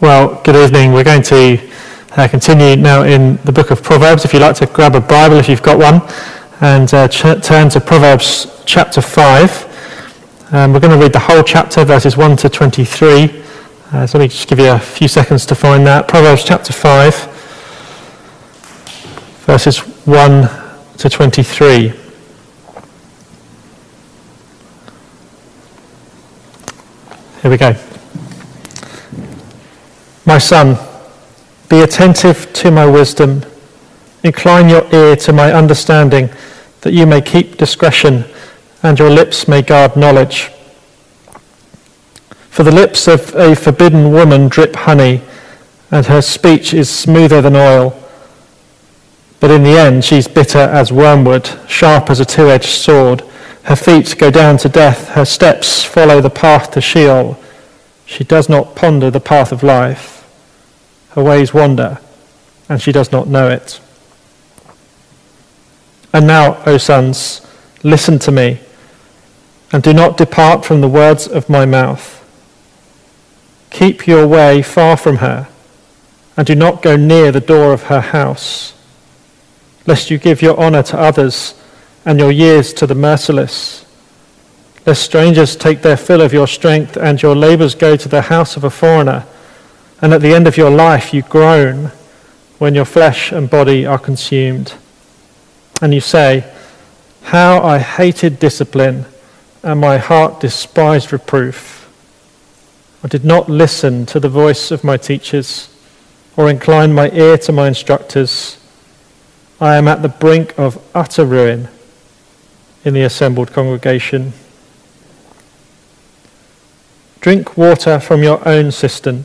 Well, good evening. We're going to uh, continue now in the book of Proverbs. If you'd like to grab a Bible, if you've got one, and uh, ch- turn to Proverbs chapter 5. Um, we're going to read the whole chapter, verses 1 to 23. Uh, so let me just give you a few seconds to find that. Proverbs chapter 5, verses 1 to 23. Here we go. My son, be attentive to my wisdom. Incline your ear to my understanding, that you may keep discretion and your lips may guard knowledge. For the lips of a forbidden woman drip honey, and her speech is smoother than oil. But in the end, she's bitter as wormwood, sharp as a two edged sword. Her feet go down to death, her steps follow the path to Sheol. She does not ponder the path of life her ways wander, and she does not know it. And now, O sons, listen to me, and do not depart from the words of my mouth. Keep your way far from her, and do not go near the door of her house, lest you give your honor to others and your years to the merciless. Lest strangers take their fill of your strength and your labors go to the house of a foreigner and at the end of your life, you groan when your flesh and body are consumed. And you say, How I hated discipline, and my heart despised reproof. I did not listen to the voice of my teachers, or incline my ear to my instructors. I am at the brink of utter ruin in the assembled congregation. Drink water from your own cistern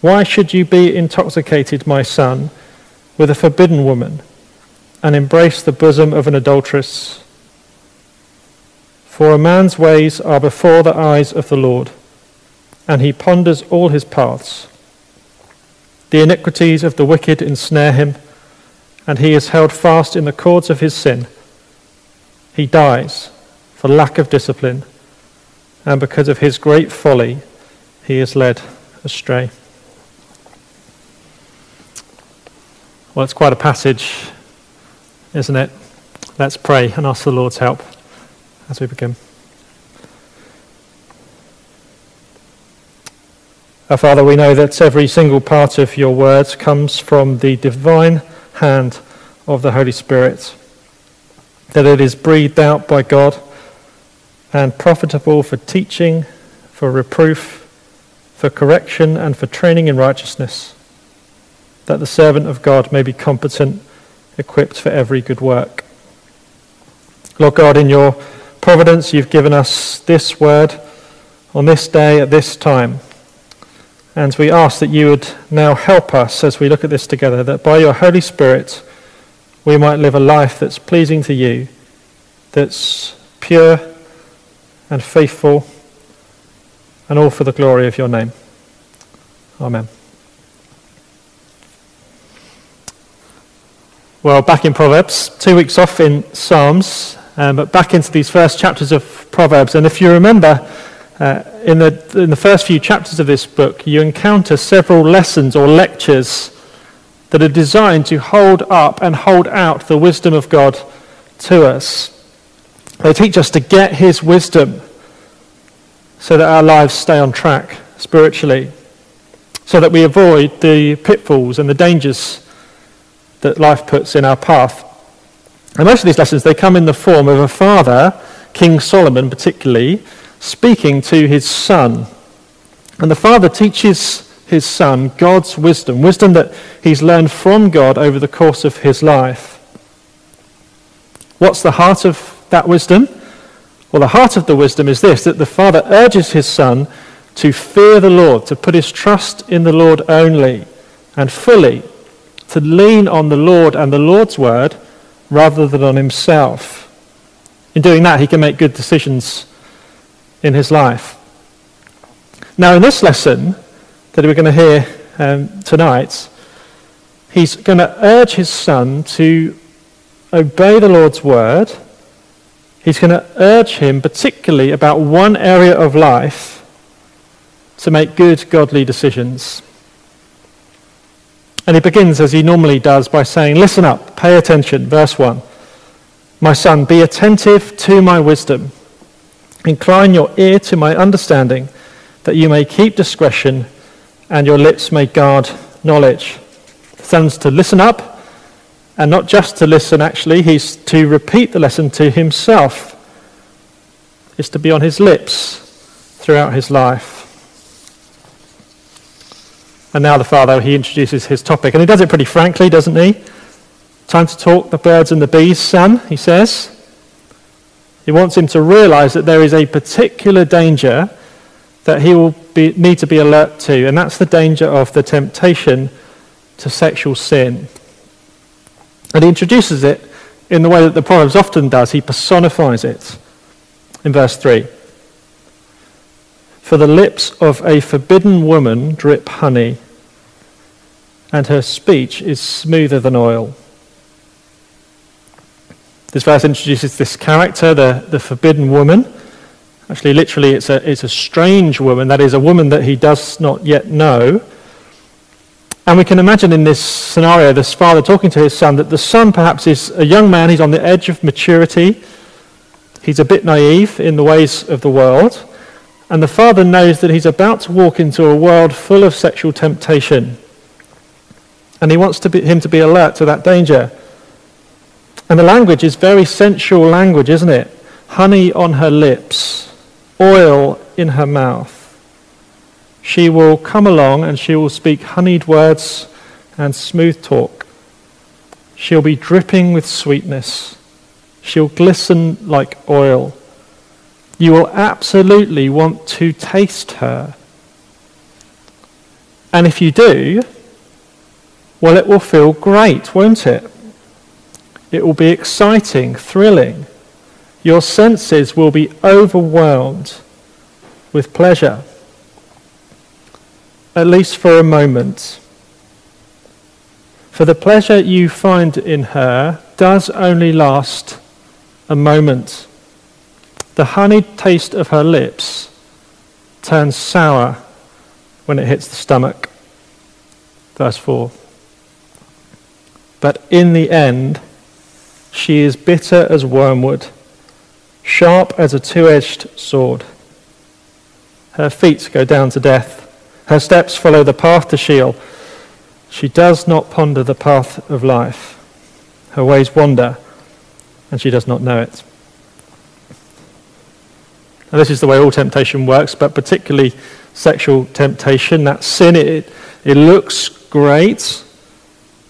Why should you be intoxicated, my son, with a forbidden woman, and embrace the bosom of an adulteress? For a man's ways are before the eyes of the Lord, and he ponders all his paths. The iniquities of the wicked ensnare him, and he is held fast in the cords of his sin. He dies for lack of discipline, and because of his great folly, he is led astray. Well, it's quite a passage, isn't it? Let's pray and ask the Lord's help as we begin. Our Father, we know that every single part of your words comes from the divine hand of the Holy Spirit, that it is breathed out by God and profitable for teaching, for reproof, for correction, and for training in righteousness that the servant of God may be competent, equipped for every good work. Lord God, in your providence, you've given us this word on this day at this time. And we ask that you would now help us as we look at this together, that by your Holy Spirit we might live a life that's pleasing to you, that's pure and faithful, and all for the glory of your name. Amen. Well, back in Proverbs, two weeks off in Psalms, um, but back into these first chapters of Proverbs. And if you remember, uh, in, the, in the first few chapters of this book, you encounter several lessons or lectures that are designed to hold up and hold out the wisdom of God to us. They teach us to get His wisdom so that our lives stay on track spiritually, so that we avoid the pitfalls and the dangers that life puts in our path. And most of these lessons, they come in the form of a father, King Solomon particularly, speaking to his son. And the father teaches his son God's wisdom, wisdom that he's learned from God over the course of his life. What's the heart of that wisdom? Well, the heart of the wisdom is this that the father urges his son to fear the Lord, to put his trust in the Lord only and fully, to lean on the Lord and the Lord's word rather than on himself. In doing that, he can make good decisions in his life. Now, in this lesson that we're going to hear um, tonight, he's going to urge his son to obey the Lord's word. He's going to urge him, particularly about one area of life, to make good, godly decisions. And he begins, as he normally does, by saying, Listen up, pay attention. Verse 1. My son, be attentive to my wisdom. Incline your ear to my understanding, that you may keep discretion and your lips may guard knowledge. The son's to listen up, and not just to listen, actually, he's to repeat the lesson to himself. It's to be on his lips throughout his life. And now the father, he introduces his topic. And he does it pretty frankly, doesn't he? Time to talk the birds and the bees, son, he says. He wants him to realize that there is a particular danger that he will be, need to be alert to, and that's the danger of the temptation to sexual sin. And he introduces it in the way that the Proverbs often does. He personifies it in verse 3. For the lips of a forbidden woman drip honey, and her speech is smoother than oil. This verse introduces this character, the, the forbidden woman. Actually, literally, it's a, it's a strange woman, that is, a woman that he does not yet know. And we can imagine in this scenario this father talking to his son that the son perhaps is a young man, he's on the edge of maturity, he's a bit naive in the ways of the world. And the father knows that he's about to walk into a world full of sexual temptation. And he wants to be, him to be alert to that danger. And the language is very sensual language, isn't it? Honey on her lips, oil in her mouth. She will come along and she will speak honeyed words and smooth talk. She'll be dripping with sweetness. She'll glisten like oil. You will absolutely want to taste her. And if you do, well, it will feel great, won't it? It will be exciting, thrilling. Your senses will be overwhelmed with pleasure, at least for a moment. For the pleasure you find in her does only last a moment the honeyed taste of her lips turns sour when it hits the stomach. Verse 4. But in the end, she is bitter as wormwood, sharp as a two edged sword. Her feet go down to death, her steps follow the path to Sheol. She does not ponder the path of life. Her ways wander, and she does not know it. Now, this is the way all temptation works, but particularly sexual temptation. That sin, it, it looks great.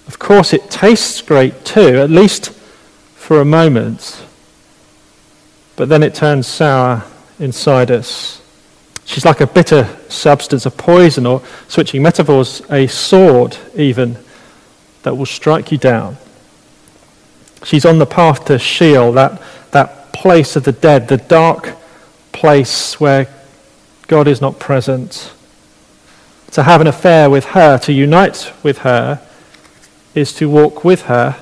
Of course, it tastes great too, at least for a moment. But then it turns sour inside us. She's like a bitter substance, a poison, or switching metaphors, a sword even, that will strike you down. She's on the path to Sheol, that, that place of the dead, the dark place where God is not present. To have an affair with her, to unite with her, is to walk with her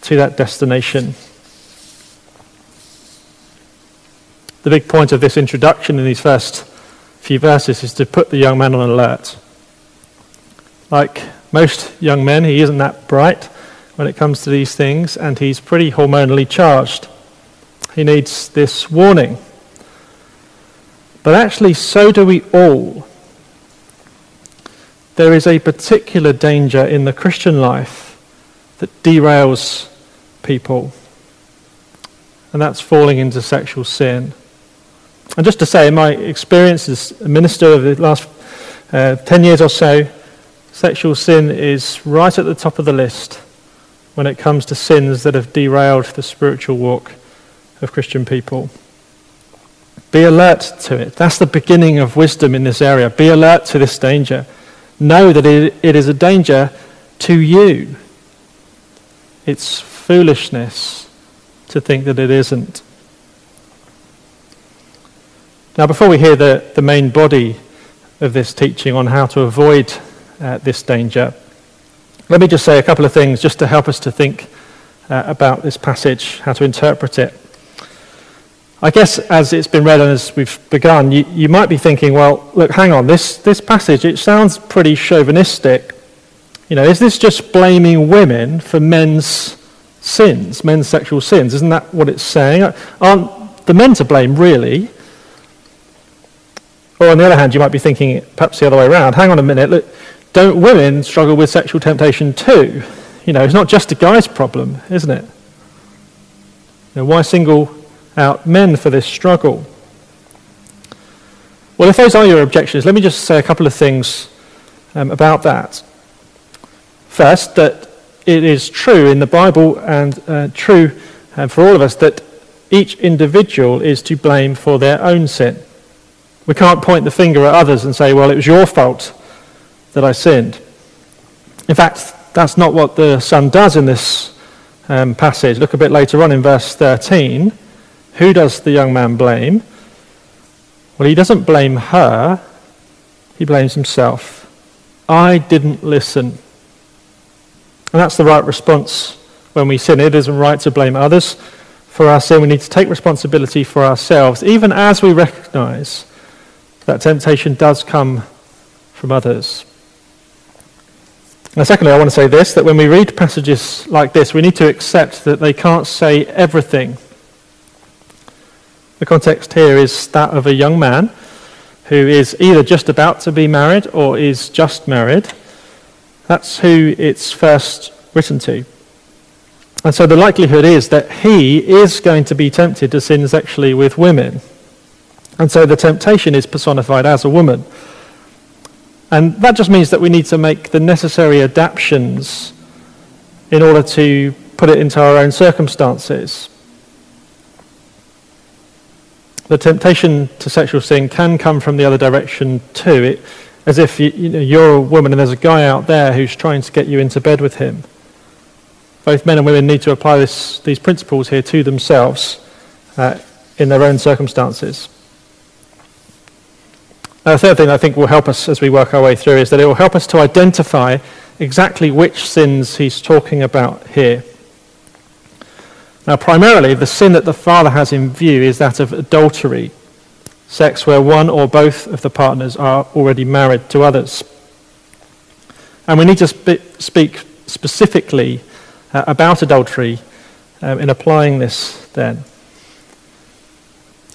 to that destination. The big point of this introduction in these first few verses is to put the young man on alert. Like most young men, he isn't that bright when it comes to these things, and he's pretty hormonally charged. He needs this warning but actually, so do we all. There is a particular danger in the Christian life that derails people, and that's falling into sexual sin. And just to say, in my experience as a minister of the last uh, 10 years or so, sexual sin is right at the top of the list when it comes to sins that have derailed the spiritual walk of Christian people. Be alert to it. That's the beginning of wisdom in this area. Be alert to this danger. Know that it, it is a danger to you. It's foolishness to think that it isn't. Now, before we hear the, the main body of this teaching on how to avoid uh, this danger, let me just say a couple of things just to help us to think uh, about this passage, how to interpret it. I guess as it's been read and as we've begun, you, you might be thinking, well, look, hang on, this, this passage, it sounds pretty chauvinistic. You know, is this just blaming women for men's sins, men's sexual sins? Isn't that what it's saying? Aren't the men to blame, really? Or on the other hand, you might be thinking perhaps the other way around. Hang on a minute, look, don't women struggle with sexual temptation too? You know, it's not just a guy's problem, isn't it? You know, why single out men for this struggle? Well, if those are your objections, let me just say a couple of things um, about that. First, that it is true in the Bible and uh, true uh, for all of us that each individual is to blame for their own sin. We can't point the finger at others and say, well, it was your fault that I sinned. In fact, that's not what the Son does in this um, passage. Look a bit later on in verse 13. Who does the young man blame? Well, he doesn't blame her, he blames himself. I didn't listen. And that's the right response when we sin. It isn't right to blame others for our sin. We need to take responsibility for ourselves, even as we recognize that temptation does come from others. Now, secondly, I want to say this that when we read passages like this, we need to accept that they can't say everything. The context here is that of a young man who is either just about to be married or is just married. That's who it's first written to. And so the likelihood is that he is going to be tempted to sin sexually with women. And so the temptation is personified as a woman. And that just means that we need to make the necessary adaptations in order to put it into our own circumstances. The temptation to sexual sin can come from the other direction too, it, as if you, you know, you're a woman and there's a guy out there who's trying to get you into bed with him. Both men and women need to apply this, these principles here to themselves uh, in their own circumstances. Now, the third thing I think will help us as we work our way through is that it will help us to identify exactly which sins he's talking about here. Now, primarily, the sin that the father has in view is that of adultery, sex where one or both of the partners are already married to others. And we need to sp- speak specifically uh, about adultery um, in applying this then.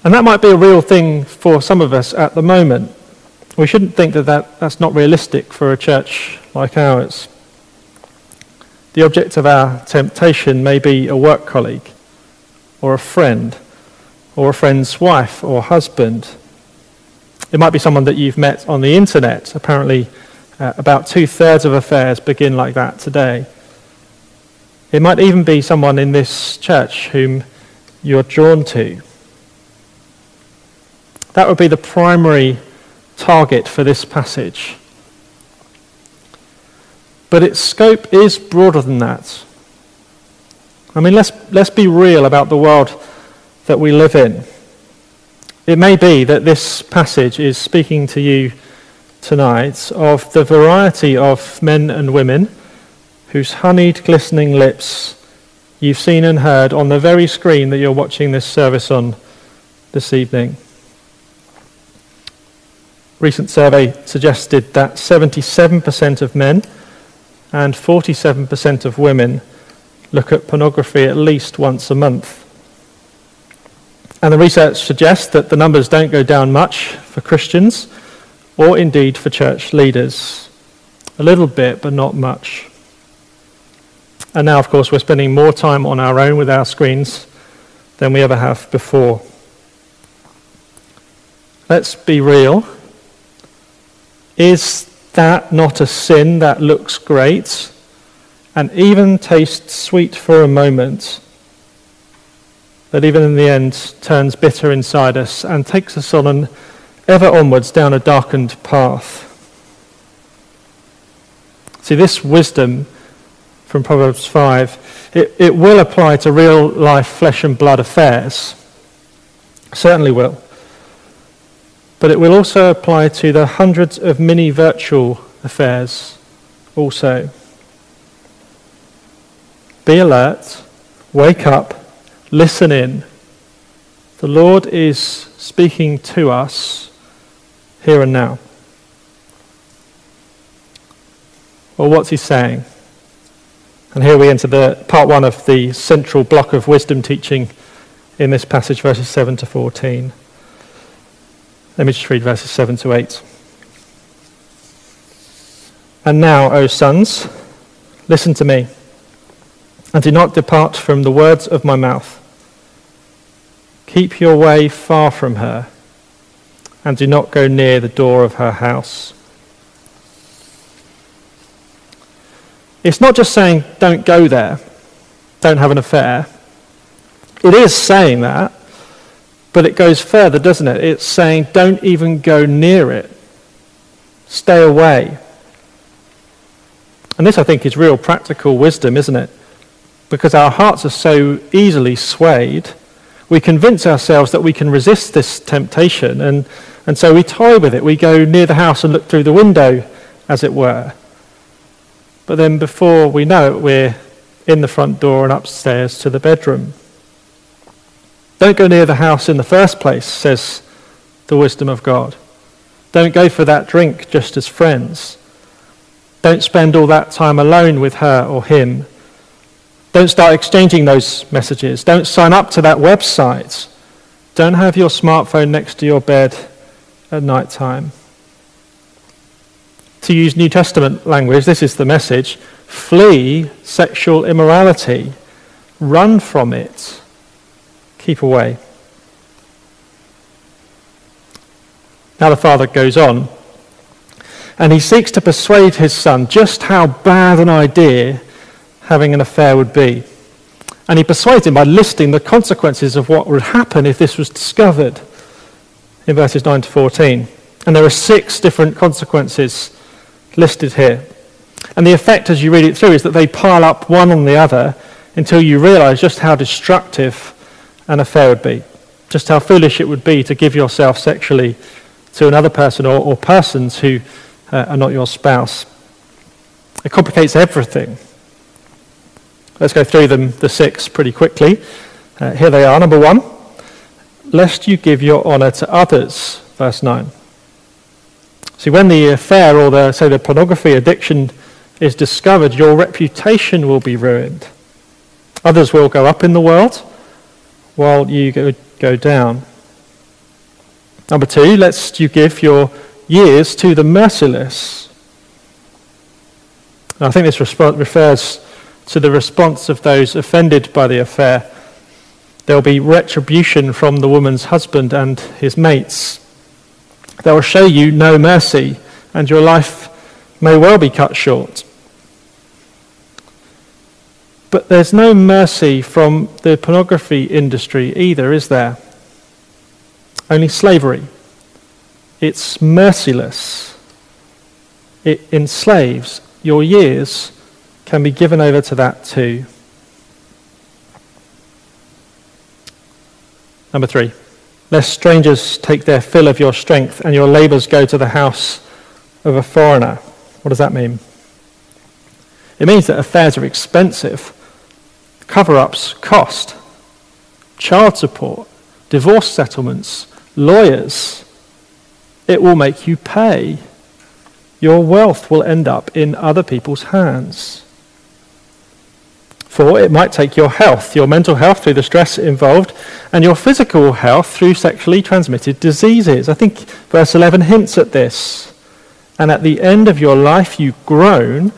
And that might be a real thing for some of us at the moment. We shouldn't think that, that that's not realistic for a church like ours. The object of our temptation may be a work colleague, or a friend, or a friend's wife or husband. It might be someone that you've met on the internet. Apparently, uh, about two thirds of affairs begin like that today. It might even be someone in this church whom you're drawn to. That would be the primary target for this passage. But its scope is broader than that. I mean, let's, let's be real about the world that we live in. It may be that this passage is speaking to you tonight of the variety of men and women whose honeyed, glistening lips you've seen and heard on the very screen that you're watching this service on this evening recent survey suggested that 77% of men and 47% of women look at pornography at least once a month. And the research suggests that the numbers don't go down much for Christians or indeed for church leaders. A little bit, but not much. And now, of course, we're spending more time on our own with our screens than we ever have before. Let's be real. Is that not a sin that looks great and even tastes sweet for a moment, that even in the end turns bitter inside us and takes us on an ever onwards down a darkened path. See, this wisdom from Proverbs 5, it, it will apply to real life flesh and blood affairs. Certainly will. But it will also apply to the hundreds of mini virtual affairs also. Be alert, wake up, listen in. The Lord is speaking to us here and now. Well, what's he saying? And here we enter the part one of the central block of wisdom teaching in this passage, verses 7 to 14. Let me just read verses 7 to 8. And now, O sons, listen to me, and do not depart from the words of my mouth. Keep your way far from her, and do not go near the door of her house. It's not just saying, don't go there, don't have an affair. It is saying that, but it goes further, doesn't it? It's saying, don't even go near it, stay away. And this, I think, is real practical wisdom, isn't it? Because our hearts are so easily swayed, we convince ourselves that we can resist this temptation, and, and so we toy with it. We go near the house and look through the window, as it were. But then before we know it, we're in the front door and upstairs to the bedroom. Don't go near the house in the first place, says the wisdom of God. Don't go for that drink just as friends. Don't spend all that time alone with her or him. Don't start exchanging those messages. Don't sign up to that website. Don't have your smartphone next to your bed at night time to use New Testament language, this is the message flee sexual immorality, run from it, keep away. Now the father goes on, and he seeks to persuade his son just how bad an idea having an affair would be. And he persuades him by listing the consequences of what would happen if this was discovered in verses 9 to 14. And there are six different consequences listed here. And the effect as you read it through is that they pile up one on the other until you realize just how destructive an affair would be, just how foolish it would be to give yourself sexually to another person or, or persons who uh, are not your spouse. It complicates everything. Let's go through them, the six, pretty quickly. Uh, here they are. Number one, lest you give your honor to others, verse 9. See, when the affair or the, say, the pornography addiction is discovered, your reputation will be ruined. Others will go up in the world while you go, go down. Number two, lest you give your years to the merciless. I think this resp- refers to the response of those offended by the affair. There will be retribution from the woman's husband and his mates. They will show you no mercy, and your life may well be cut short. But there's no mercy from the pornography industry either, is there? Only slavery. It's merciless. It enslaves. Your years can be given over to that too. Number three lest strangers take their fill of your strength and your labors go to the house of a foreigner. What does that mean? It means that affairs are expensive, cover ups cost, child support, divorce settlements, lawyers. It will make you pay. Your wealth will end up in other people's hands. For it might take your health, your mental health through the stress involved, and your physical health through sexually transmitted diseases. I think verse 11 hints at this. And at the end of your life, you groan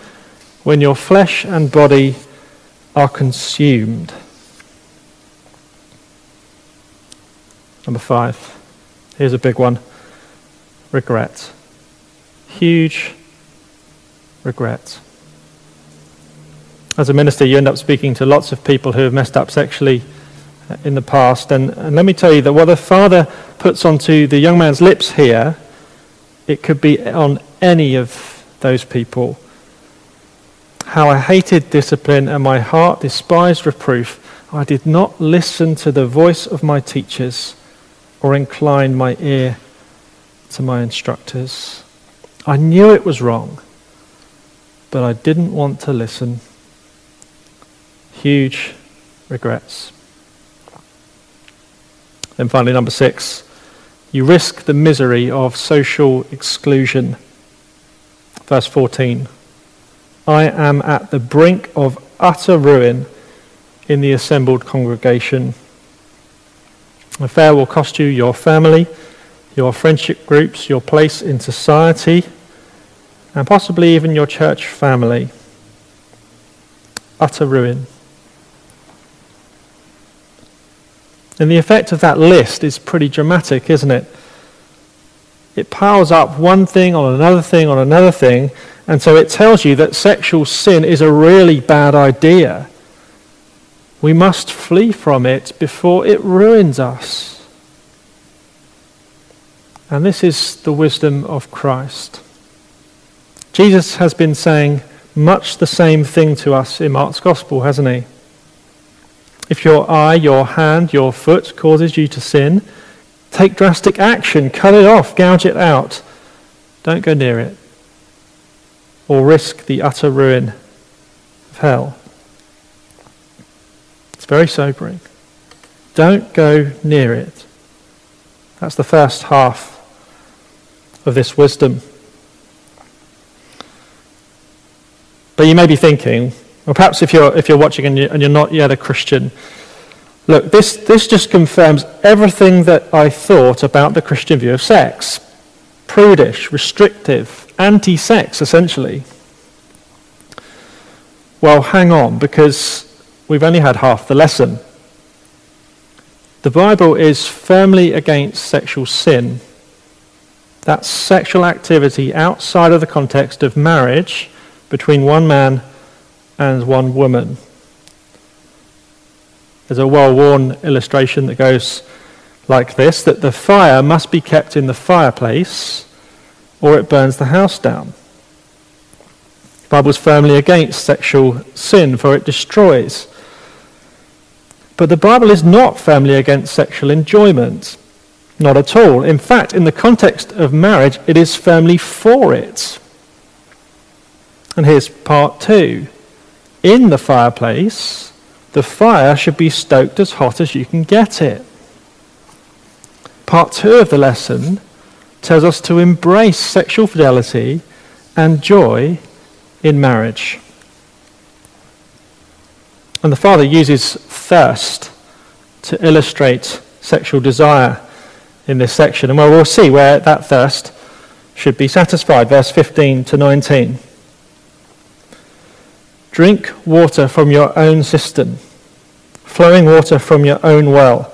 when your flesh and body are consumed. Number five. Here's a big one regret. Huge regret as a minister, you end up speaking to lots of people who have messed up sexually uh, in the past. And, and let me tell you that what the Father puts onto the young man's lips here, it could be on any of those people. How I hated discipline and my heart despised reproof. I did not listen to the voice of my teachers or incline my ear to my instructors. I knew it was wrong, but I didn't want to listen. Huge regrets. Then finally, number six, you risk the misery of social exclusion. Verse 14 I am at the brink of utter ruin in the assembled congregation. Affair will cost you your family, your friendship groups, your place in society, and possibly even your church family. Utter ruin. And the effect of that list is pretty dramatic, isn't it? It piles up one thing on another thing on another thing, and so it tells you that sexual sin is a really bad idea. We must flee from it before it ruins us. And this is the wisdom of Christ. Jesus has been saying much the same thing to us in Mark's Gospel, hasn't he? If your eye, your hand, your foot causes you to sin, take drastic action. Cut it off, gouge it out. Don't go near it. Or risk the utter ruin of hell. It's very sobering. Don't go near it. That's the first half of this wisdom. But you may be thinking, or perhaps if you're, if you're watching and, you, and you're not yet a Christian, look, this, this just confirms everything that I thought about the Christian view of sex prudish, restrictive, anti sex, essentially. Well, hang on, because we've only had half the lesson. The Bible is firmly against sexual sin. That's sexual activity outside of the context of marriage between one man and one woman. There's a well worn illustration that goes like this that the fire must be kept in the fireplace or it burns the house down. The Bible is firmly against sexual sin, for it destroys. But the Bible is not firmly against sexual enjoyment. Not at all. In fact, in the context of marriage, it is firmly for it. And here's part two in the fireplace, the fire should be stoked as hot as you can get it. Part two of the lesson tells us to embrace sexual fidelity and joy in marriage. And the Father uses thirst to illustrate sexual desire in this section. And well, see where that thirst should be satisfied. Verse 15 to 19. Drink water from your own cistern, flowing water from your own well.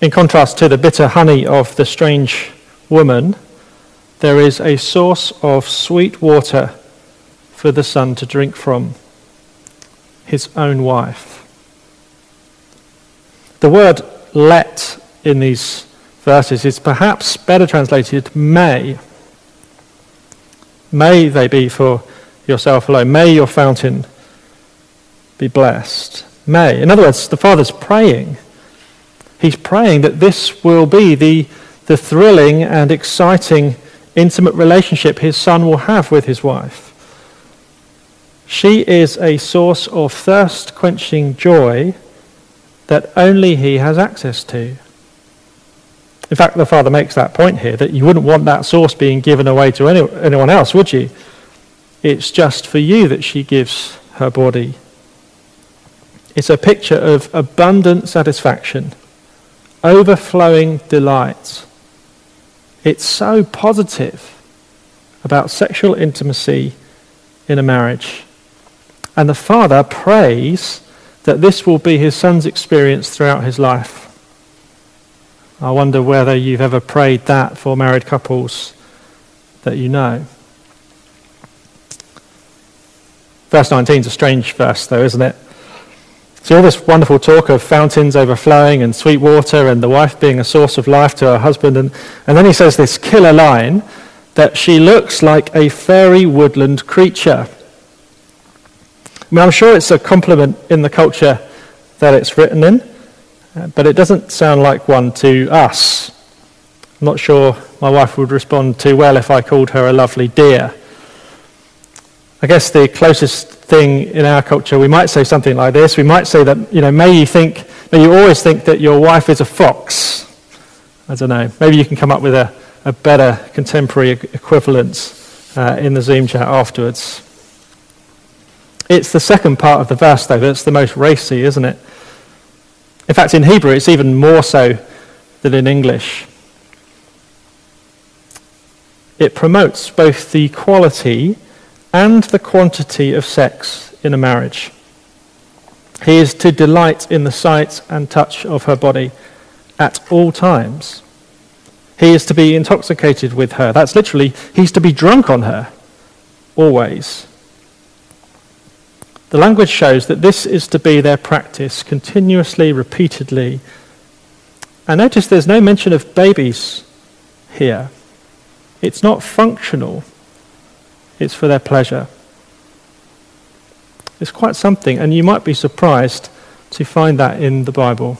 In contrast to the bitter honey of the strange woman, there is a source of sweet water for the son to drink from, his own wife. The word let in these verses is perhaps better translated may. May they be for yourself alone. May your fountain be blessed. May. In other words, the Father's praying. He's praying that this will be the, the thrilling and exciting, intimate relationship his son will have with his wife. She is a source of thirst quenching joy that only he has access to. In fact, the Father makes that point here that you wouldn't want that source being given away to any, anyone else, would you? It's just for you that she gives her body. It's a picture of abundant satisfaction, overflowing delight. It's so positive about sexual intimacy in a marriage. And the father prays that this will be his son's experience throughout his life. I wonder whether you've ever prayed that for married couples that you know. Verse 19 is a strange verse, though, isn't it? See all this wonderful talk of fountains overflowing and sweet water and the wife being a source of life to her husband. And, and then he says this killer line that she looks like a fairy woodland creature. I mean, I'm sure it's a compliment in the culture that it's written in, uh, but it doesn't sound like one to us. I'm not sure my wife would respond too well if I called her a lovely dear. I guess the closest thing in our culture, we might say something like this. We might say that, you know, may you think, may you always think that your wife is a fox. I don't know. Maybe you can come up with a, a better contemporary equivalent uh, in the Zoom chat afterwards. It's the second part of the verse, though, that's the most racy, isn't it? In fact, in Hebrew, it's even more so than in English. It promotes both the quality and the quantity of sex in a marriage. He is to delight in the sight and touch of her body at all times. He is to be intoxicated with her. That's literally, he's to be drunk on her always. The language shows that this is to be their practice continuously, repeatedly. And notice there's no mention of babies here. It's not functional it's for their pleasure. It's quite something, and you might be surprised to find that in the Bible.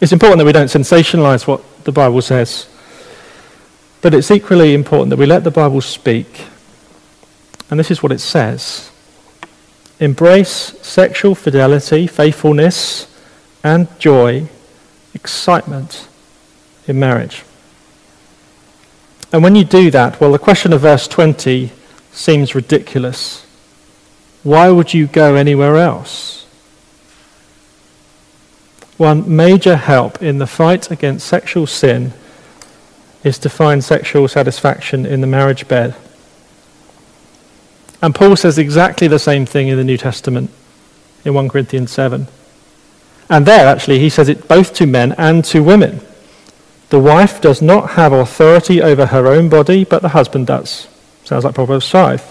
It's important that we don't sensationalize what the Bible says, but it's equally important that we let the Bible speak. And this is what it says Embrace sexual fidelity, faithfulness, and joy, excitement in marriage. And when you do that, well, the question of verse 20 seems ridiculous. Why would you go anywhere else? One major help in the fight against sexual sin is to find sexual satisfaction in the marriage bed. And Paul says exactly the same thing in the New Testament in 1 Corinthians 7. And there, actually, he says it both to men and to women. The wife does not have authority over her own body, but the husband does. Sounds like Proverbs 5.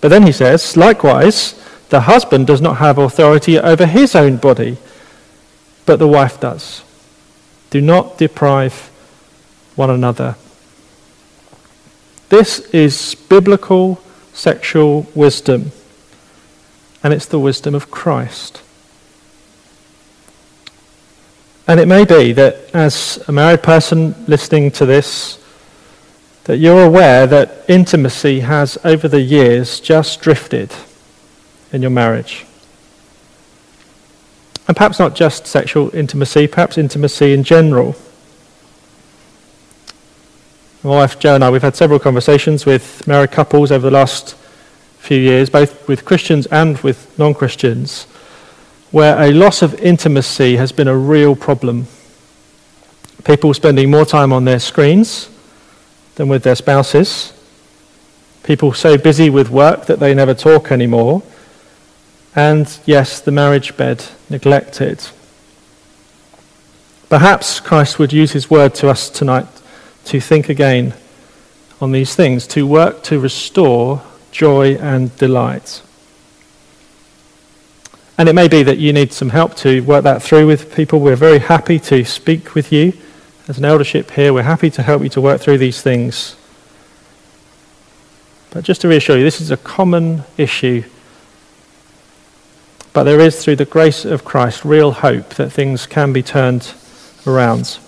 But then he says, likewise, the husband does not have authority over his own body, but the wife does. Do not deprive one another. This is biblical sexual wisdom, and it's the wisdom of Christ. And it may be that as a married person listening to this, that you're aware that intimacy has over the years just drifted in your marriage. And perhaps not just sexual intimacy, perhaps intimacy in general. My wife Jo and I, we've had several conversations with married couples over the last few years, both with Christians and with non Christians, where a loss of intimacy has been a real problem. People spending more time on their screens than with their spouses. People so busy with work that they never talk anymore. And yes, the marriage bed neglected. Perhaps Christ would use his word to us tonight to think again on these things, to work to restore joy and delight. And it may be that you need some help to work that through with people. We're very happy to speak with you as an eldership here. We're happy to help you to work through these things. But just to reassure you, this is a common issue. But there is, through the grace of Christ, real hope that things can be turned around.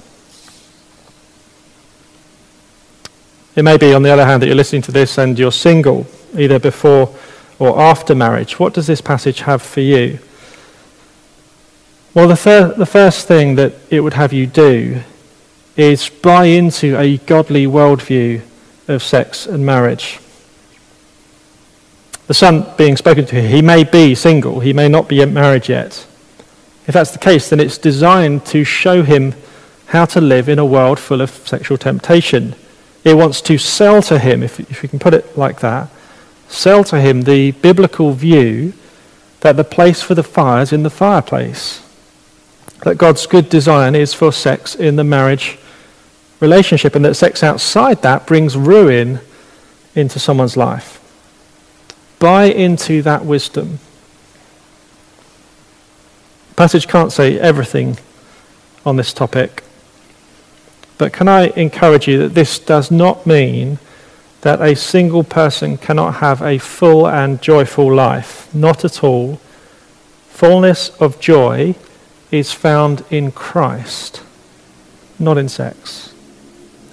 It may be, on the other hand, that you're listening to this and you're single, either before or after marriage. What does this passage have for you? Well, the, fir- the first thing that it would have you do is buy into a godly worldview of sex and marriage. The son being spoken to, he may be single, he may not be married yet. If that's the case, then it's designed to show him how to live in a world full of sexual temptation. It wants to sell to him, if, if you can put it like that, sell to him the biblical view that the place for the fire is in the fireplace. That God's good design is for sex in the marriage relationship, and that sex outside that brings ruin into someone's life. Buy into that wisdom. Passage can't say everything on this topic, but can I encourage you that this does not mean that a single person cannot have a full and joyful life? Not at all. Fullness of joy is found in Christ, not in sex.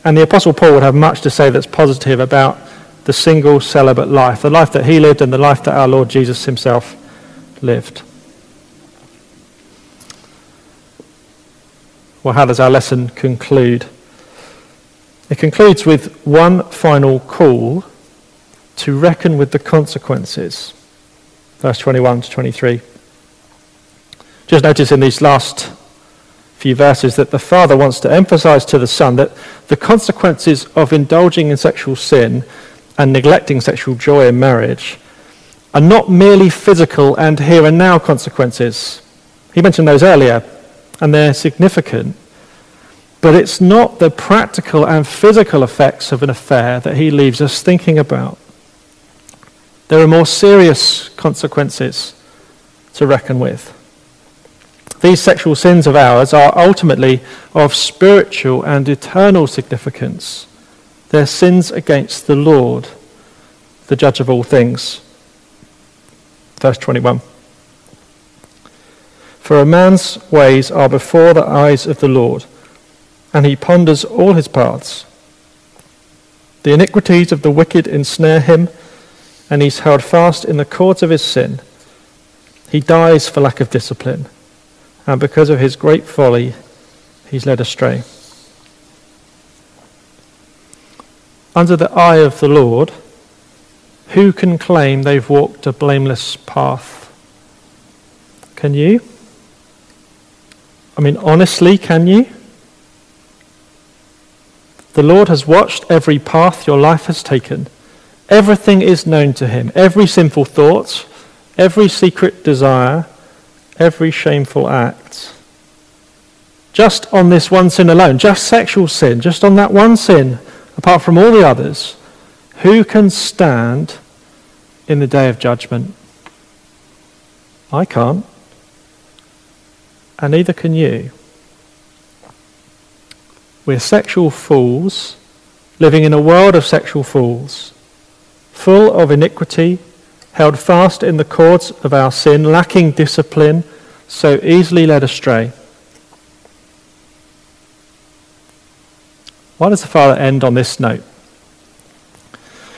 And the Apostle Paul would have much to say that's positive about the single celibate life, the life that he lived and the life that our Lord Jesus himself lived. Well, how does our lesson conclude? It concludes with one final call to reckon with the consequences. Verse 21 to 23. Just notice in these last few verses that the Father wants to emphasize to the Son that the consequences of indulging in sexual sin and neglecting sexual joy in marriage are not merely physical and here and now consequences. He mentioned those earlier, and they're significant. But it's not the practical and physical effects of an affair that he leaves us thinking about. There are more serious consequences to reckon with. These sexual sins of ours are ultimately of spiritual and eternal significance. They're sins against the Lord, the judge of all things. Verse 21. For a man's ways are before the eyes of the Lord, and he ponders all his paths. The iniquities of the wicked ensnare him, and he's held fast in the cords of his sin. He dies for lack of discipline, and because of his great folly, he's led astray. under the eye of the Lord, who can claim they've walked a blameless path? Can you? I mean, honestly, can you? The Lord has watched every path your life has taken. Everything is known to him. Every sinful thought, every secret desire, every shameful act. Just on this one sin alone, just sexual sin, just on that one sin, apart from all the others, who can stand in the day of judgment? I can't. And neither can you. We're sexual fools, living in a world of sexual fools, full of iniquity, held fast in the cords of our sin, lacking discipline, so easily led astray. Why does the Father end on this note?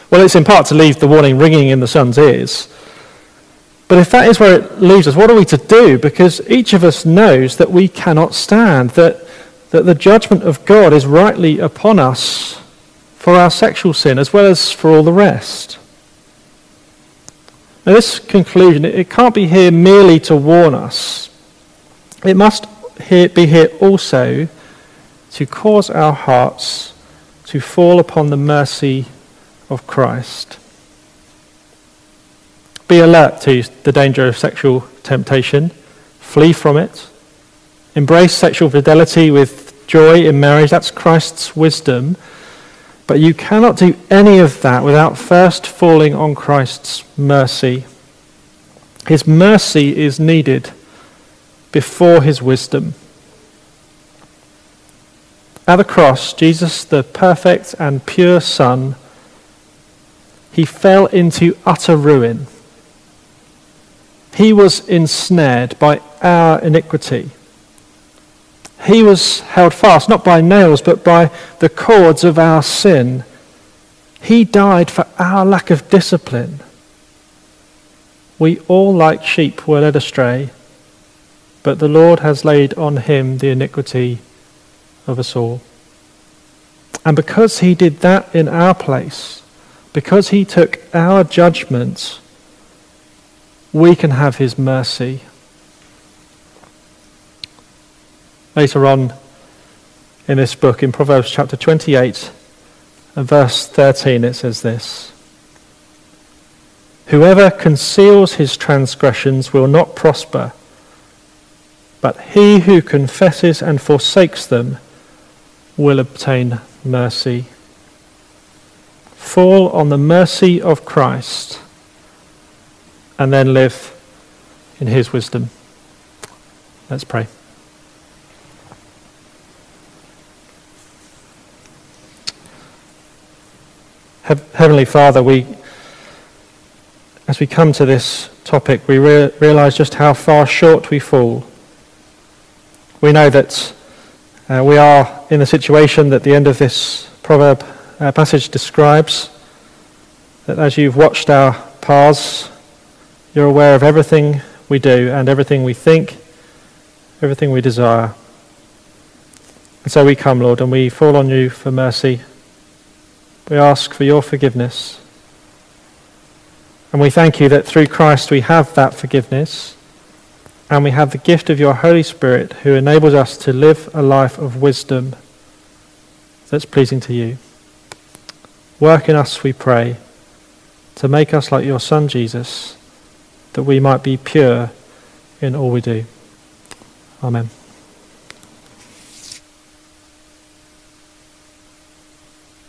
Well, it's in part to leave the warning ringing in the Son's ears. But if that is where it leaves us, what are we to do? Because each of us knows that we cannot stand, that, that the judgment of God is rightly upon us for our sexual sin as well as for all the rest. Now, this conclusion, it can't be here merely to warn us. It must be here also to cause our hearts to fall upon the mercy of Christ. Be alert to the danger of sexual temptation. Flee from it. Embrace sexual fidelity with joy in marriage. That's Christ's wisdom. But you cannot do any of that without first falling on Christ's mercy. His mercy is needed before his wisdom. At the cross, Jesus, the perfect and pure Son, he fell into utter ruin. He was ensnared by our iniquity. He was held fast, not by nails, but by the cords of our sin. He died for our lack of discipline. We all, like sheep, were led astray, but the Lord has laid on him the iniquity of us all. And because he did that in our place, because he took our judgments, we can have his mercy. Later on in this book, in Proverbs chapter 28 and verse 13, it says this Whoever conceals his transgressions will not prosper, but he who confesses and forsakes them will obtain mercy. Fall on the mercy of Christ and then live in his wisdom. Let's pray. Heavenly Father, we, as we come to this topic, we re- realize just how far short we fall. We know that uh, we are in the situation that the end of this proverb uh, passage describes, that as you've watched our paths, you're aware of everything we do and everything we think, everything we desire. And so we come, Lord, and we fall on you for mercy we ask for your forgiveness. And we thank you that through Christ we have that forgiveness and we have the gift of your Holy Spirit who enables us to live a life of wisdom that's pleasing to you. Work in us, we pray, to make us like your Son Jesus, that we might be pure in all we do. Amen.